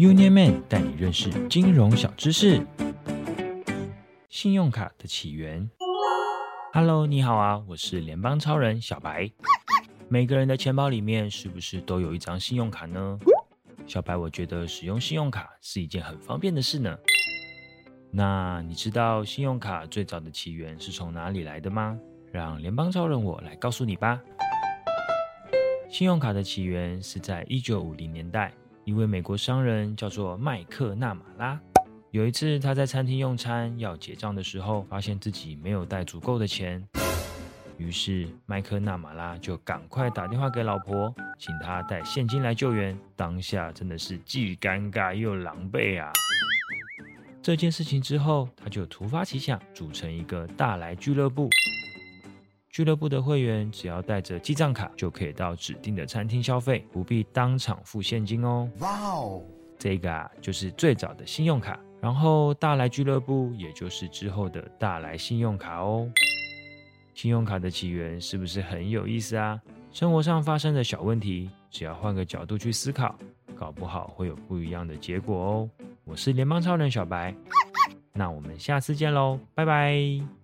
Union Man 带你认识金融小知识。信用卡的起源。Hello，你好啊，我是联邦超人小白。每个人的钱包里面是不是都有一张信用卡呢？小白，我觉得使用信用卡是一件很方便的事呢。那你知道信用卡最早的起源是从哪里来的吗？让联邦超人我来告诉你吧。信用卡的起源是在一九五零年代，一位美国商人叫做麦克纳马拉。有一次他在餐厅用餐要结账的时候，发现自己没有带足够的钱，于是麦克纳马拉就赶快打电话给老婆，请他带现金来救援。当下真的是既尴尬又狼狈啊！这件事情之后，他就突发奇想，组成一个大来俱乐部。俱乐部的会员只要带着记账卡，就可以到指定的餐厅消费，不必当场付现金哦。哇哦，这个啊就是最早的信用卡。然后大来俱乐部也就是之后的大来信用卡哦。信用卡的起源是不是很有意思啊？生活上发生的小问题，只要换个角度去思考，搞不好会有不一样的结果哦。我是联邦超人小白，那我们下次见喽，拜拜。